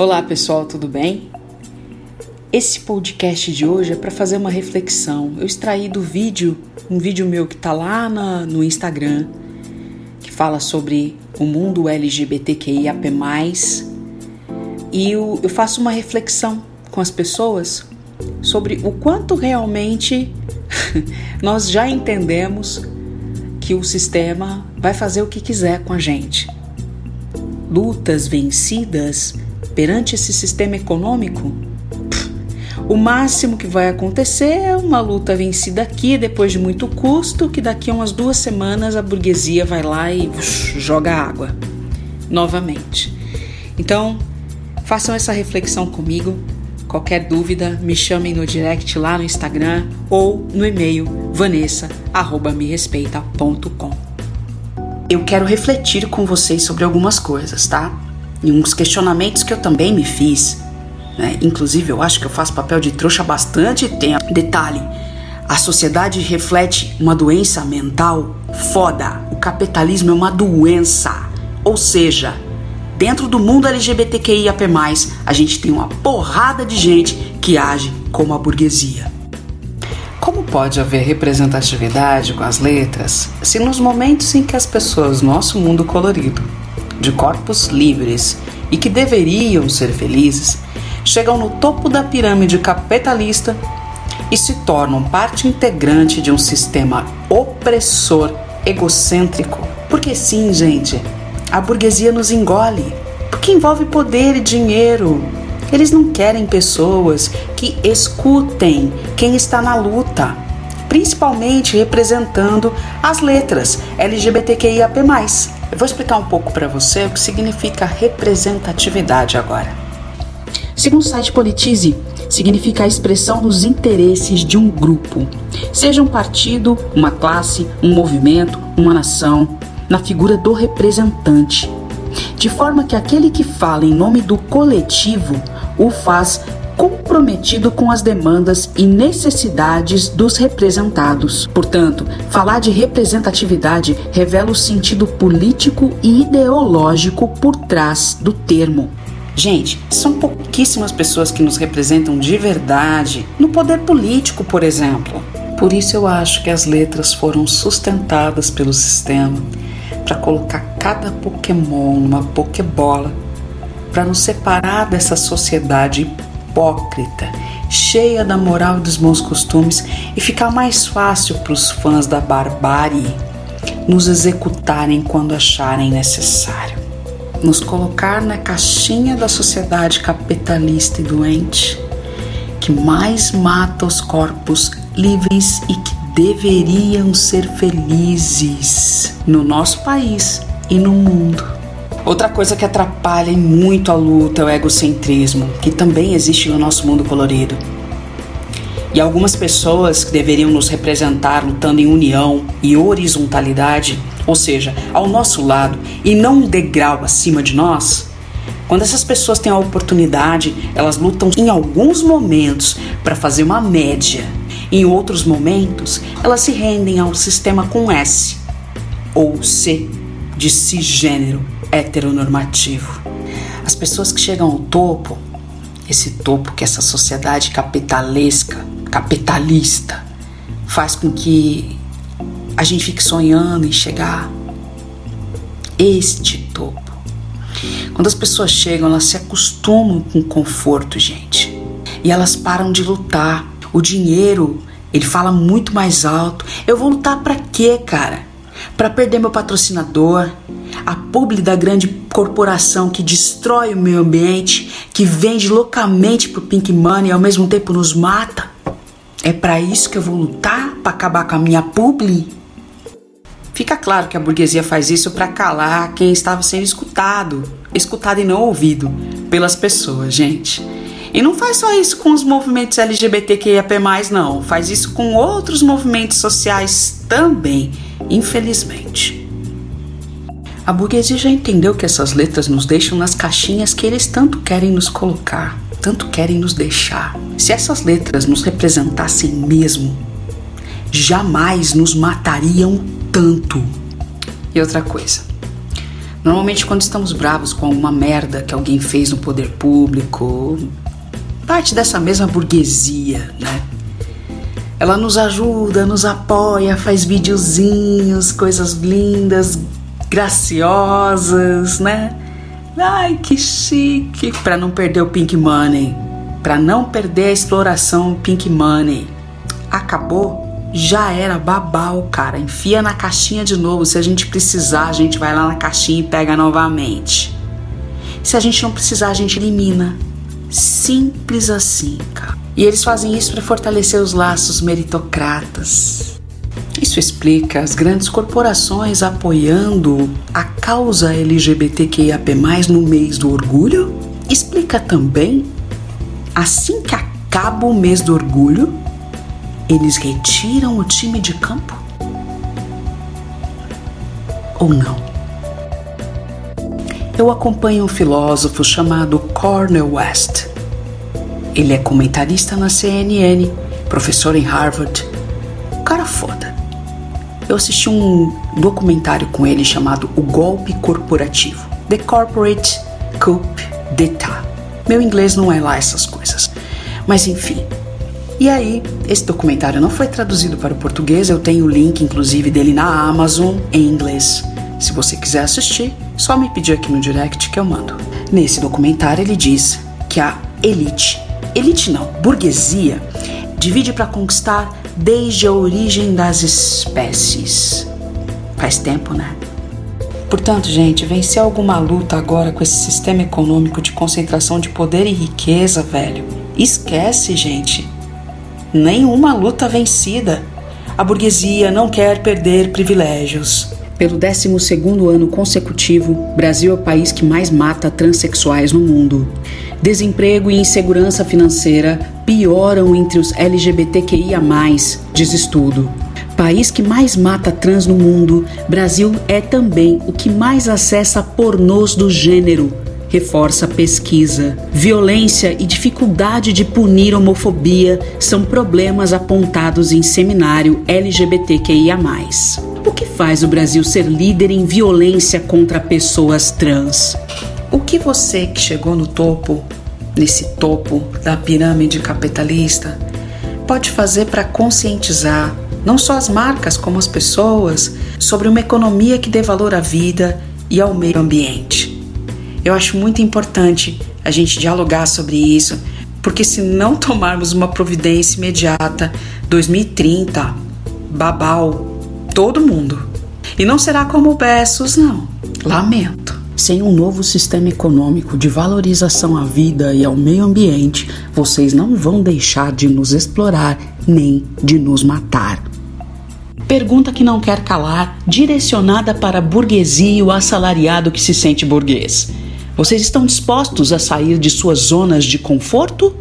Olá pessoal, tudo bem? Esse podcast de hoje é para fazer uma reflexão. Eu extraí do vídeo, um vídeo meu que tá lá na, no Instagram, que fala sobre o mundo LGBTQIAP+, e eu, eu faço uma reflexão com as pessoas sobre o quanto realmente nós já entendemos que o sistema vai fazer o que quiser com a gente. Lutas vencidas perante esse sistema econômico? O máximo que vai acontecer é uma luta vencida aqui depois de muito custo, que daqui a umas duas semanas a burguesia vai lá e joga água novamente. Então, façam essa reflexão comigo. Qualquer dúvida, me chamem no direct lá no Instagram ou no e-mail vanessa@merespeita.com. Eu quero refletir com vocês sobre algumas coisas, tá? E uns questionamentos que eu também me fiz. Né? Inclusive, eu acho que eu faço papel de trouxa bastante tempo. Detalhe: a sociedade reflete uma doença mental foda. O capitalismo é uma doença. Ou seja, dentro do mundo LGBTQIAP+, a gente tem uma porrada de gente que age como a burguesia. Como pode haver representatividade com as letras se nos momentos em que as pessoas, nosso mundo colorido, de corpos livres e que deveriam ser felizes, chegam no topo da pirâmide capitalista e se tornam parte integrante de um sistema opressor, egocêntrico. Porque sim, gente, a burguesia nos engole, porque envolve poder e dinheiro. Eles não querem pessoas que escutem quem está na luta, principalmente representando as letras LGBTQIAP+. Eu vou explicar um pouco para você o que significa representatividade agora. Segundo o site Politize, significa a expressão dos interesses de um grupo, seja um partido, uma classe, um movimento, uma nação, na figura do representante, de forma que aquele que fala em nome do coletivo o faz comprometido com as demandas e necessidades dos representados. Portanto, falar de representatividade revela o sentido político e ideológico por trás do termo. Gente, são pouquíssimas pessoas que nos representam de verdade no poder político, por exemplo. Por isso eu acho que as letras foram sustentadas pelo sistema para colocar cada Pokémon numa Pokébola para nos separar dessa sociedade hipócrita, cheia da moral e dos bons costumes e ficar mais fácil para os fãs da barbárie nos executarem quando acharem necessário. Nos colocar na caixinha da sociedade capitalista e doente que mais mata os corpos livres e que deveriam ser felizes no nosso país e no mundo. Outra coisa que atrapalha muito a luta é o egocentrismo, que também existe no nosso mundo colorido. E algumas pessoas que deveriam nos representar lutando em união e horizontalidade, ou seja, ao nosso lado e não um degrau acima de nós, quando essas pessoas têm a oportunidade, elas lutam em alguns momentos para fazer uma média. Em outros momentos, elas se rendem ao sistema com S ou C de cisgênero heteronormativo. As pessoas que chegam ao topo, esse topo que essa sociedade capitalesca, capitalista, faz com que a gente fique sonhando em chegar este topo. Quando as pessoas chegam, elas se acostumam com o conforto, gente. E elas param de lutar. O dinheiro, ele fala muito mais alto. Eu vou lutar para quê, cara? Para perder meu patrocinador, a publi da grande corporação que destrói o meio ambiente, que vende loucamente pro Pink Money e ao mesmo tempo nos mata? É para isso que eu vou lutar? Para acabar com a minha publi? Fica claro que a burguesia faz isso para calar quem estava sendo escutado, escutado e não ouvido pelas pessoas, gente. E não faz só isso com os movimentos LGBTQIAP+, não. Faz isso com outros movimentos sociais também, infelizmente. A burguesia já entendeu que essas letras nos deixam nas caixinhas que eles tanto querem nos colocar, tanto querem nos deixar. Se essas letras nos representassem mesmo, jamais nos matariam tanto. E outra coisa, Normalmente, quando estamos bravos com alguma merda que alguém fez no poder público, parte dessa mesma burguesia, né? Ela nos ajuda, nos apoia, faz videozinhos, coisas lindas, graciosas, né? Ai, que chique! Para não perder o pink money, para não perder a exploração pink money. Acabou? Já era babau, cara. Enfia na caixinha de novo. Se a gente precisar, a gente vai lá na caixinha e pega novamente. Se a gente não precisar, a gente elimina. Simples assim, cara. E eles fazem isso para fortalecer os laços meritocratas. Isso explica as grandes corporações apoiando a causa LGBTQIAP+, no mês do orgulho? Explica também, assim que acaba o mês do orgulho, eles retiram o time de campo? Ou não? Eu acompanho um filósofo chamado Cornel West. Ele é comentarista na CNN, professor em Harvard. Cara foda. Eu assisti um documentário com ele chamado O Golpe Corporativo. The Corporate Coup d'État. Meu inglês não é lá essas coisas. Mas enfim, e aí, esse documentário não foi traduzido para o português, eu tenho o link inclusive dele na Amazon em inglês. Se você quiser assistir, só me pedir aqui no direct que eu mando. Nesse documentário ele diz que a elite, elite não, burguesia, divide para conquistar desde a origem das espécies. Faz tempo, né? Portanto, gente, vencer alguma luta agora com esse sistema econômico de concentração de poder e riqueza, velho. Esquece, gente nenhuma luta vencida. A burguesia não quer perder privilégios. Pelo 12 ano consecutivo, Brasil é o país que mais mata transexuais no mundo. Desemprego e insegurança financeira pioram entre os LGBTQIA+, diz estudo. País que mais mata trans no mundo, Brasil é também o que mais acessa pornôs do gênero, reforça a pesquisa. Violência e dificuldade de punir homofobia são problemas apontados em seminário LGBTQIA. O que faz o Brasil ser líder em violência contra pessoas trans? O que você que chegou no topo, nesse topo da pirâmide capitalista, pode fazer para conscientizar não só as marcas como as pessoas sobre uma economia que dê valor à vida e ao meio ambiente? Eu acho muito importante a gente dialogar sobre isso, porque se não tomarmos uma providência imediata, 2030, babau, todo mundo. E não será como o Bessos, não. Lamento. Sem um novo sistema econômico de valorização à vida e ao meio ambiente, vocês não vão deixar de nos explorar nem de nos matar. Pergunta que não quer calar, direcionada para a burguesia e o assalariado que se sente burguês. Vocês estão dispostos a sair de suas zonas de conforto